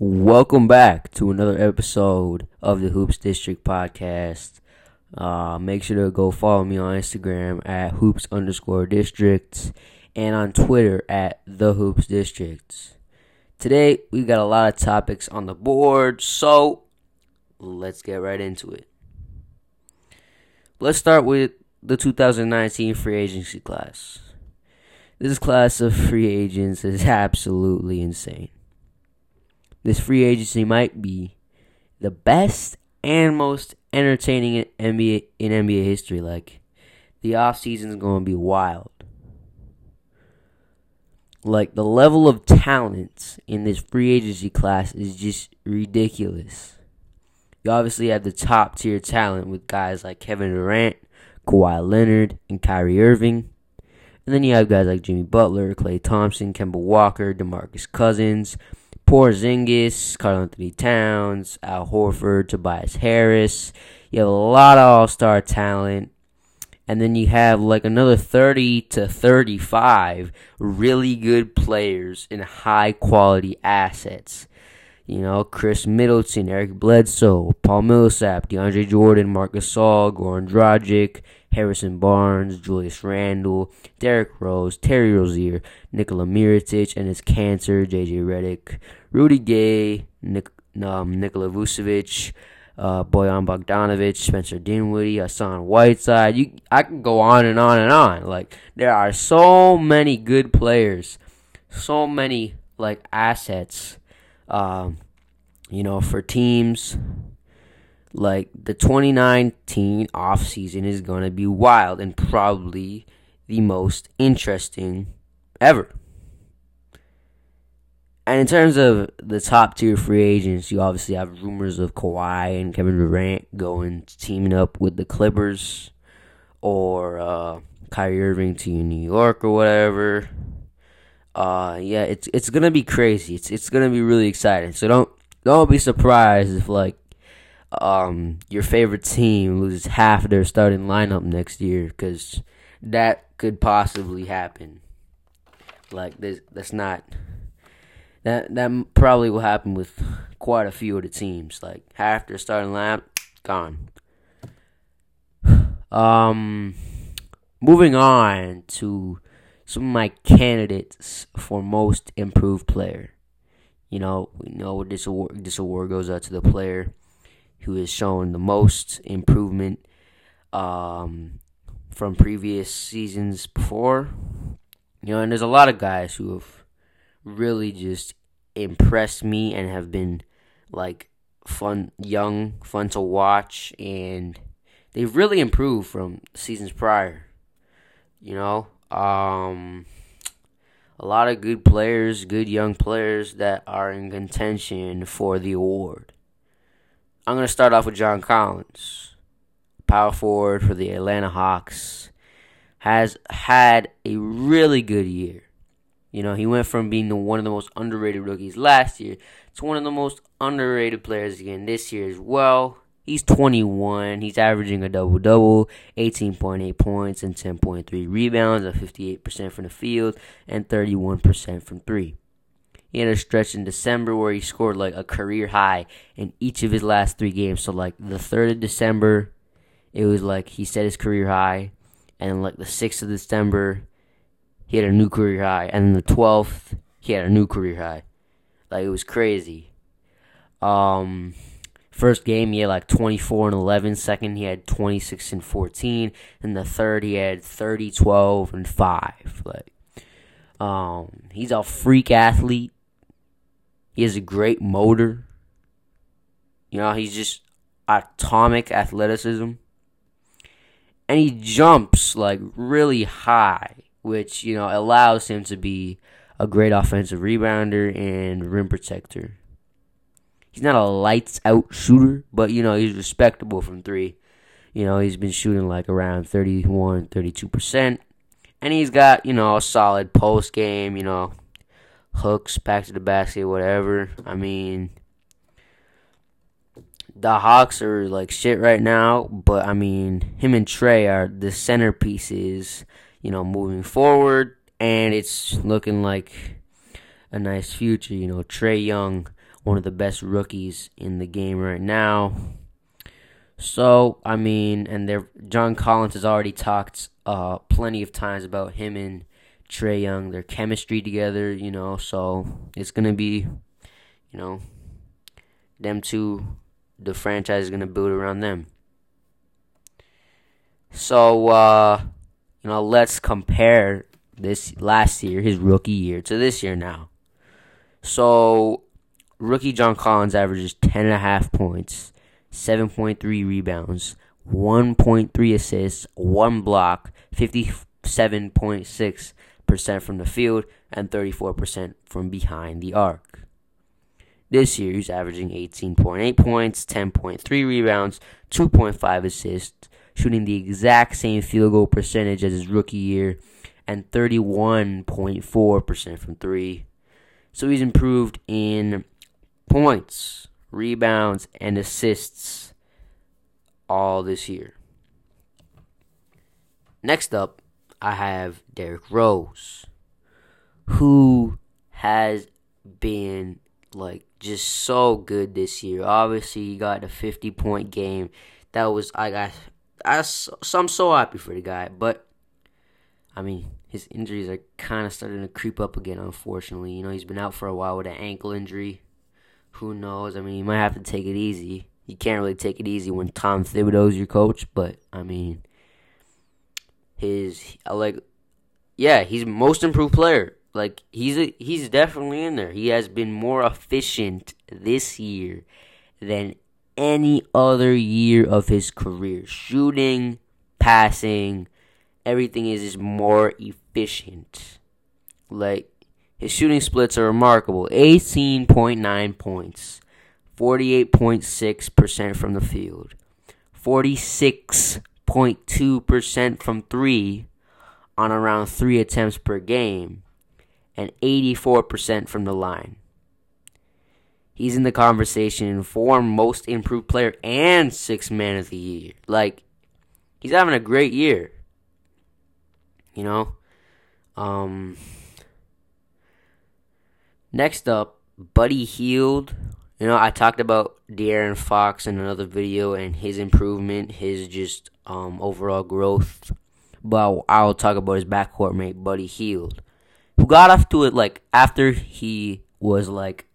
Welcome back to another episode of the Hoops District podcast. Uh, make sure to go follow me on Instagram at hoops underscore districts and on Twitter at the hoops districts. Today we got a lot of topics on the board, so let's get right into it. Let's start with the 2019 free agency class. This class of free agents is absolutely insane this free agency might be the best and most entertaining in NBA in NBA history. Like the off season is going to be wild. Like the level of talent in this free agency class is just ridiculous. You obviously have the top tier talent with guys like Kevin Durant, Kawhi Leonard, and Kyrie Irving. And then you have guys like Jimmy Butler, Klay Thompson, Kemba Walker, DeMarcus Cousins, Porzingis, Karl Anthony Towns, Al Horford, Tobias Harris. You have a lot of all star talent. And then you have like another 30 to 35 really good players and high quality assets. You know, Khris Middleton, Eric Bledsoe, Paul Millsap, DeAndre Jordan, Marcus Gasol, Goran Dragic, Harrison Barnes, Julius Randle, Derrick Rose, Terry Rozier, Nikola Mirotic and his cancer, JJ Redick, Rudy Gay, Nik- um, Nikola Vucevic, uh, Bojan Bogdanovic, Spencer Dinwiddie, Hassan Whiteside. You, I can go on and on and on. Like there are so many good players, so many like assets, um, you know, for teams. Like the 2019 offseason is going to be wild and probably the most interesting ever. And in terms of the top tier free agents, you obviously have rumors of Kawhi and Kevin Durant going teaming up with the Clippers or uh, Kyrie Irving to New York or whatever. Uh, yeah, it's it's gonna be crazy. It's it's gonna be really exciting. So don't don't be surprised if like um your favorite team loses half their starting lineup next year because that could possibly happen. Like this, that's not that that probably will happen with quite a few of the teams. Like half their starting lineup gone. Um, moving on to some of my candidates for most improved player. You know, we know this award this award goes out to the player who has shown the most improvement um, from previous seasons before. You know, and there's a lot of guys who have really just impressed me and have been like fun, young, fun to watch, and they've really improved from seasons prior. You know, um, a lot of good players, good young players that are in contention for the award. I'm going to start off with John Collins, power forward for the Atlanta Hawks, has had a really good year. You know, he went from being the, one of the most underrated rookies last year to one of the most underrated players again this year as well. He's 21. He's averaging a double double, 18.8 points and 10.3 rebounds, at 58% from the field and 31% from three. He had a stretch in December where he scored like a career high in each of his last three games. So like the third of December, it was like he set his career high, and like the sixth of December, he had a new career high, and the twelfth he had a new career high. Like it was crazy. Um, first game he had like 24 and 11. Second he had 26 and 14, and the third he had 30, 12 and five. Like, um, he's a freak athlete. He has a great motor. You know, he's just atomic athleticism. And he jumps like really high which you know allows him to be a great offensive rebounder and rim protector. He's not a lights out shooter, but you know he's respectable from three. You know he's been shooting like around 31, 32 percent, and he's got you know a solid post game. You know hooks back to the basket, whatever. I mean. The Hawks are like shit right now, but I mean, him and Trae are the centerpieces you know, moving forward, and it's looking like a nice future. You know, Trae Young, one of the best rookies in the game right now. So I mean, and there, John Collins has already talked uh, plenty of times about him and Trae Young, their chemistry together. You know, so it's gonna be, you know, them two. The franchise is gonna build around them. So uh, you know, let's compare this last year, his rookie year, to this year now. So rookie John Collins averages 10.5 points, 7.3 rebounds, 1.3 assists, 1 block, 57.6% from the field, and 34% from behind the arc. This year, he's averaging 18.8 points, 10.3 rebounds, 2.5 assists, shooting the exact same field goal percentage as his rookie year, and 31.4% from three. So he's improved in points, rebounds, and assists all this year. Next up, I have Derrick Rose, who has been like just so good this year. Obviously, he got a 50 point game. That was I got I so I'm so happy for the guy, but I mean, his injuries are kind of starting to creep up again. Unfortunately, you know he's been out for a while with an ankle injury who knows? I mean, you might have to take it easy. You can't really take it easy when Tom Thibodeau's your coach, but I mean, his like, yeah, he's most improved player. Like he's a, he's definitely in there. He has been more efficient this year than any other year of his career. Shooting, passing, everything is is more efficient. Like his shooting splits are remarkable 18.9 points, 48.6% from the field, 46.2% from three on around three attempts per game, and 84% from the line. He's in the conversation for most improved player and six man of the year. Like, he's having a great year. You know? Um, Next up, Buddy Hield. You know, I talked about De'Aaron Fox in another video and his improvement, his just um, overall growth. But I'll talk about his backcourt mate, Buddy Hield, who got off to it like after he was like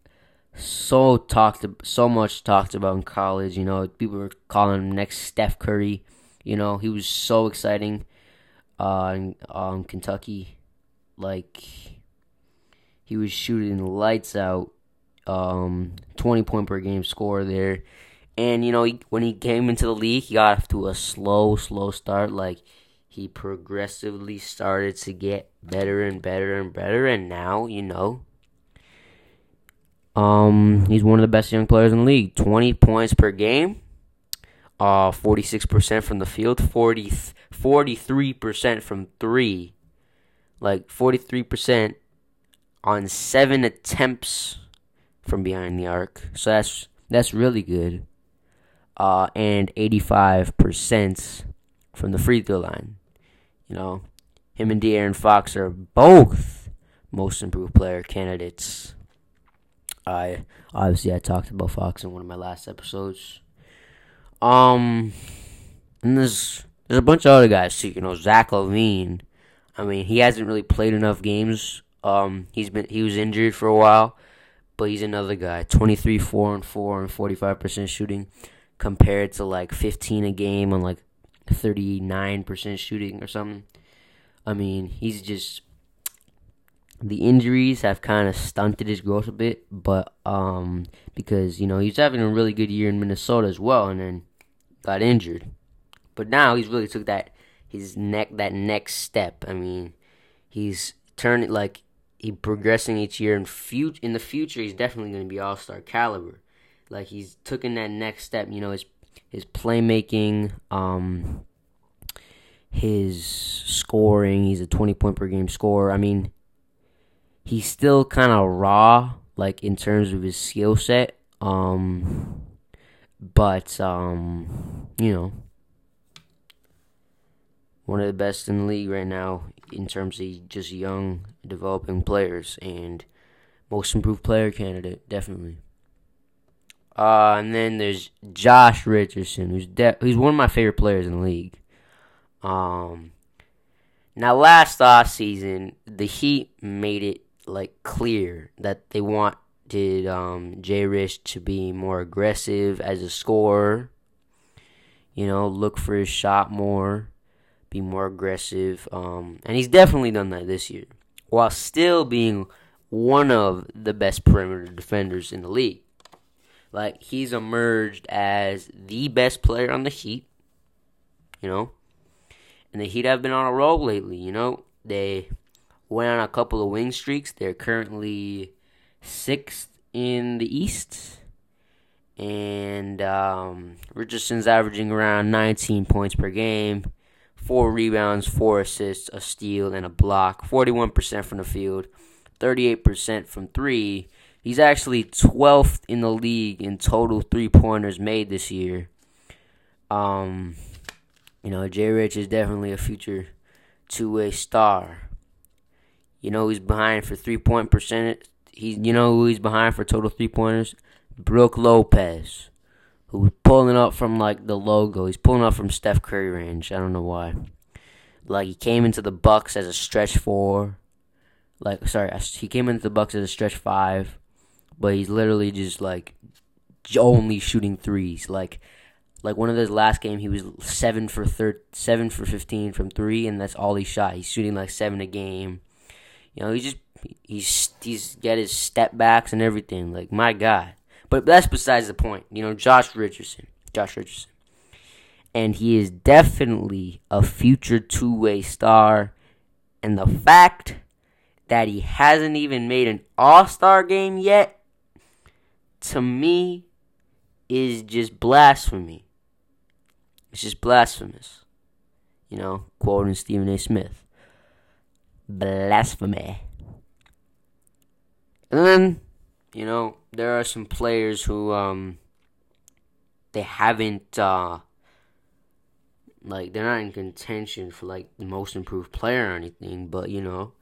so talked so much talked about in college. You know, people were calling him next Steph Curry. You know, he was so exciting uh, in um, Kentucky. Like he was shooting lights out, um, 20 point per game score there. And, you know, he, when he came into the league, he got off to a slow, slow start. Like, he progressively started to get better and better and better. And now, you know, um, he's one of the best young players in the league. 20 points per game, uh, 46% from the field, 40, 43% from three. Like, 43% on seven attempts from behind the arc. So that's that's really good. Uh, and 85% from the free throw line. You know, him and De'Aaron Fox are both most improved player candidates. I obviously I talked about Fox in one of my last episodes. Um, and there's there's a bunch of other guys too. You know, Zach LaVine. I mean, he hasn't really played enough games um, he's been he was injured for a while, but he's another guy. 23, 4 and 4 and 45% shooting compared to like 15 a game on like 39% shooting or something. I mean, he's just the injuries have kind of stunted his growth a bit, but um because, you know, he's having a really good year in Minnesota as well and then got injured. But now he's really took that his neck that next step. I mean, he's turned like he progressing each year and fut- in the future he's definitely going to be all star caliber. Like he's taken that next step, you know, his his playmaking, um, his scoring. He's a twenty point per game scorer. I mean, he's still kind of raw, like in terms of his skill set. Um, but um, you know, one of the best in the league right now in terms of just young developing players and most improved player candidate definitely Uh, and then there's Josh Richardson, who's de- one of my favorite players in the league. Um, now last off season, the Heat made it like clear that they wanted um, Jay Rich to be more aggressive as a scorer. You know, look for his shot more, be more aggressive. Um, and he's definitely done that this year, while still being one of the best perimeter defenders in the league. Like he's emerged as the best player on the Heat. You know, and the Heat have been on a roll lately. You know, they went on a couple of wing streaks. They're currently sixth in the East, and um, Richardson's averaging around 19 points per game, four rebounds, four assists, a steal, and a block. 41% from the field, 38% from three. He's actually 12th in the league in total three pointers made this year. Um, you know, Jay Rich is definitely a future two way star. You know he's behind for three point percentage. He's you know who he's behind for total three pointers? Brook Lopez, who's pulling up from like the logo. He's pulling up from Steph Curry range. I don't know why. Like he came into the Bucks as a stretch four. Like sorry, he came into the Bucks as a stretch five, but he's literally just like only shooting threes. Like like one of his last game, he was seven for thir- seven for fifteen from three, and that's all he shot. He's shooting like seven a game. You know, he just he's he's got his step backs and everything. Like my God, but that's besides the point. You know, Josh Richardson, Josh Richardson, and he is definitely a future two way star. And the fact that he hasn't even made an All Star game yet, to me, is just blasphemy. It's just blasphemous. You know, quoting Stephen A. Smith. Blasphemy. And then, you know, there are some players who um they haven't uh like they're not in contention for like the most improved player or anything, but you know,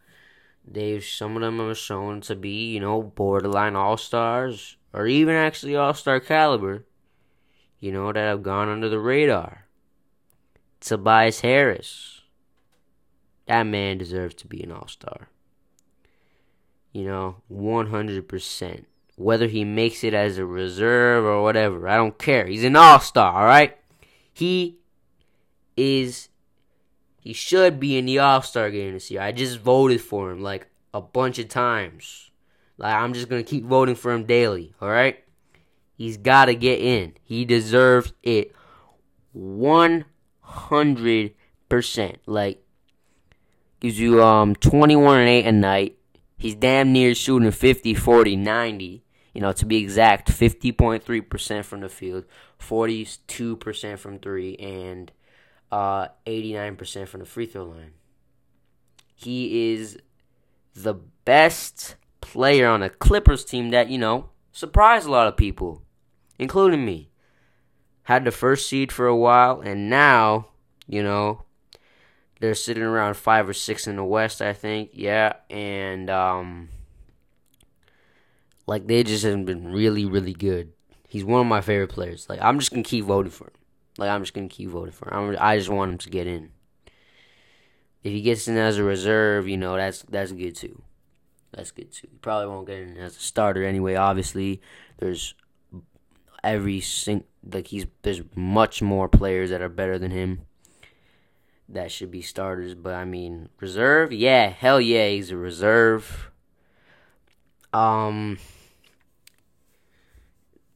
they've some of them are shown to be, you know, borderline all stars or even actually all star caliber, you know, that have gone under the radar. Tobias Harris. That man deserves to be an all star. You know, 100%. Whether he makes it as a reserve or whatever, I don't care. He's an all star, alright? He is. He should be in the all star game this year. I just voted for him like a bunch of times. Like, I'm just going to keep voting for him daily, alright? He's got to get in. He deserves it. One hundred percent. Like gives you um 21 and 8 a night. He's damn near shooting 50, 40, 90. You know, to be exact, 50.3% from the field, 42% from 3, and uh, 89% from the free throw line. He is the best player on a Clippers team that, you know, surprised a lot of people, including me had the first seed for a while, and now, you know, they're sitting around five or six in the West, I think. Yeah, and um, like they just haven't been really, really good. He's one of my favorite players. Like I'm just gonna keep voting for him. Like I'm just gonna keep voting for him. I'm, I just want him to get in. If he gets in as a reserve, you know that's that's good too. That's good too. He probably won't get in as a starter anyway. Obviously, there's every sing like he's there's much more players that are better than him that should be starters. But I mean, reserve, yeah, hell yeah, he's a reserve. Um,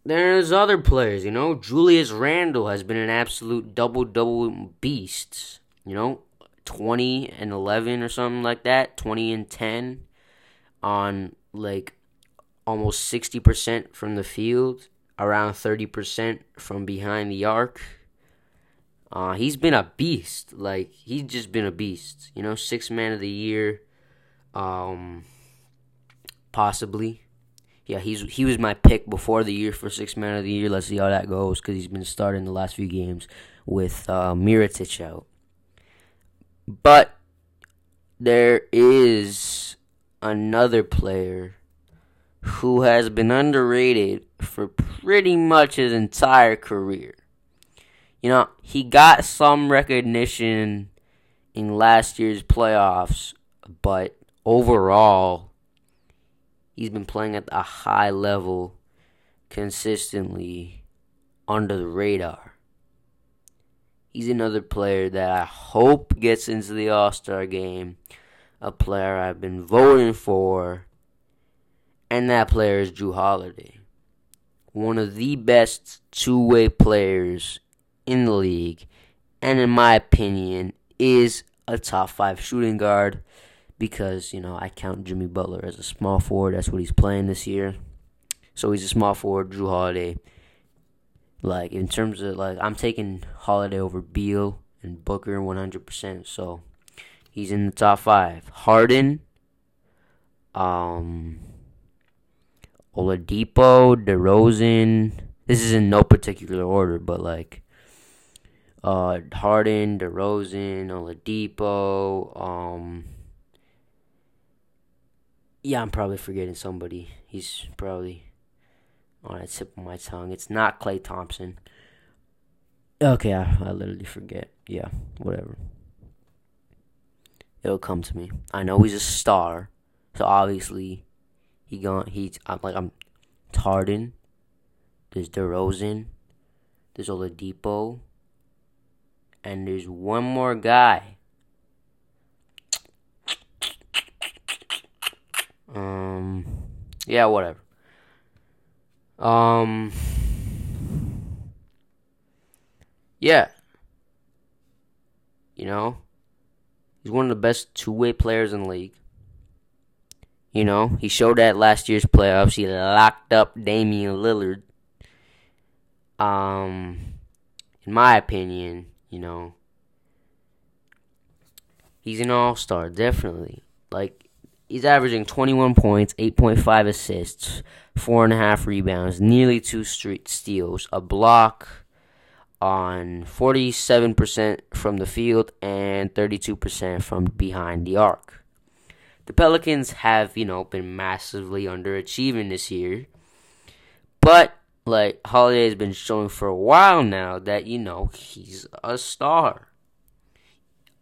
there's other players, you know. Julius Randle has been an absolute double double beast. You know, twenty and eleven or something like that. Twenty and ten on like almost sixty percent from the field around 30% from behind the arc. Uh, he's been a beast. Like he's just been a beast. You know, six man of the year, um, possibly. Yeah, he's he was my pick before the year for six man of the year. Let's see how that goes because he's been starting the last few games with uh, Mirotic out. But there is another player who has been underrated for pretty much his entire career. You know, he got some recognition in last year's playoffs, but overall, he's been playing at a high level consistently under the radar. He's another player that I hope gets into the All Star game. A player I've been voting for. And that player is Jrue Holiday. One of the best two way players in the league. And in my opinion, is a top five shooting guard because, you know, I count Jimmy Butler as a small forward. That's what he's playing this year. So he's a small forward, Jrue Holiday. Like in terms of like I'm taking Holiday over Beal and Booker 100%. So he's in the top 5. Harden um Oladipo, DeRozan. This is in no particular order, but like uh Harden, DeRozan, Oladipo, um yeah, I'm probably forgetting somebody. He's probably on the tip of my tongue. It's not Klay Thompson. Okay, I, I literally forget. Yeah, whatever. It'll come to me. I know he's a star, so obviously he gone. He's I'm like I'm Harden. There's DeRozan. There's Oladipo. And there's one more guy. Um, yeah, whatever. Um, yeah. You know, he's one of the best two way players in the league. You know, he showed that last year's playoffs. He locked up Damian Lillard. Um, in my opinion, you know, he's an all star, definitely. Like, he's averaging 21 points, 8.5 assists, 4.5 rebounds, nearly 2 street steals, a block on 47% from the field and 32% from behind the arc. The Pelicans have, you know, been massively underachieving this year. But, like, Holiday has been showing for a while now that, you know, he's a star.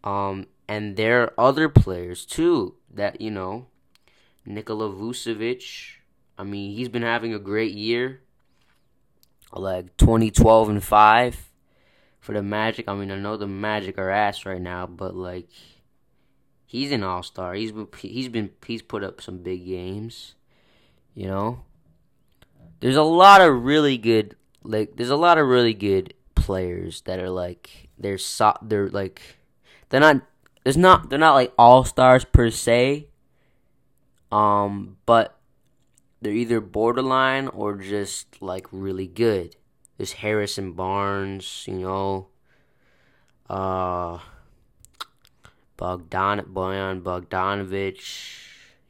Um, and there are other players, too, that you know, Nikola Vucevic. I mean, he's been having a great year. Like 2012 and 5 for the Magic. I mean, I know the Magic are ass right now, but like he's an all-star. He's been he's been he's put up some big games, you know. There's a lot of really good like there's a lot of really good players that are like they're so, they're like they're not there's not they're not like all stars per se. Um, but they're either borderline or just like really good. There's Harrison Barnes, you know, uh, Bogdan Bojan Bogdanovic,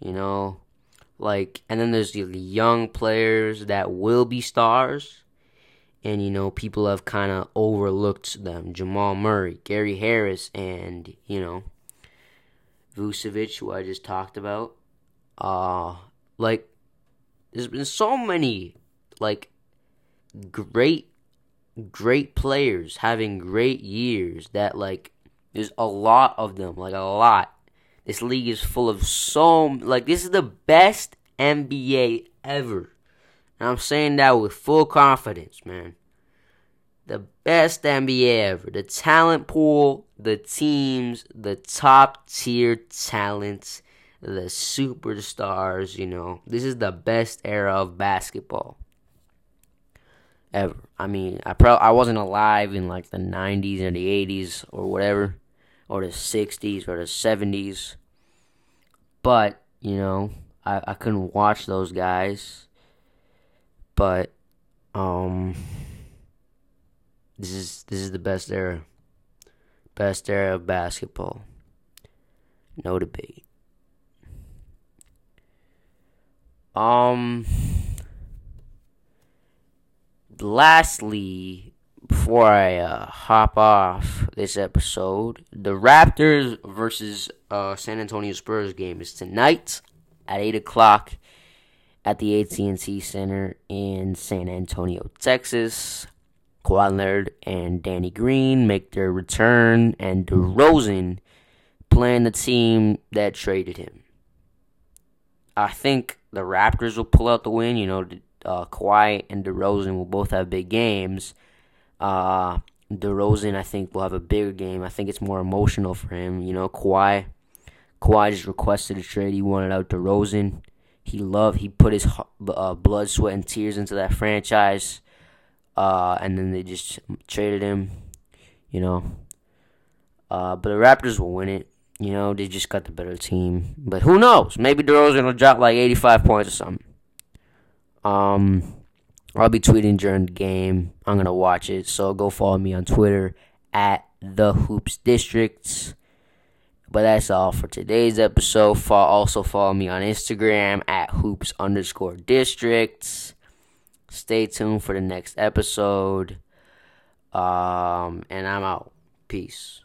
you know, like, and then there's the young players that will be stars and you know people have kind of overlooked them. Jamal Murray, Gary Harris, and you know Vucevic, who I just talked about. Uh like there's been so many like great great players having great years that like there's a lot of them, like a lot. This league is full of so like this is the best NBA ever. And I'm saying that with full confidence, man. The best NBA ever. The talent pool, the teams, the top tier talents, the superstars, you know. This is the best era of basketball ever. I mean, I pro I wasn't alive in like the 90s or the 80s or whatever or the 60s or the 70s. But, you know, I I couldn't watch those guys but um this is this is the best era. Best era of basketball. No debate. Um lastly before I uh, hop off this episode, the Raptors versus uh, San Antonio Spurs game is tonight at eight o'clock at the AT&T Center in San Antonio, Texas. Kawhi Leonard and Danny Green make their return, and DeRozan playing the team that traded him. I think the Raptors will pull out the win. You know, uh, Kawhi and DeRozan will both have big games. Uh, DeRozan, I think, will have a bigger game. I think it's more emotional for him. You know, Kawhi, Kawhi just requested a trade. He wanted out DeRozan. He loved. He put his uh, blood, sweat, and tears into that franchise. Uh, and then they just traded him. You know. Uh, but the Raptors will win it. You know, they just got the better team. But who knows? Maybe DeRozan will drop like 85 points or something. Um, I'll be tweeting during the game. I'm gonna watch it, so go follow me on Twitter at the Hoops Districts. But that's all for today's episode. Also follow me on Instagram at hoops underscore districts. Stay tuned for the next episode. Um, and I'm out. Peace.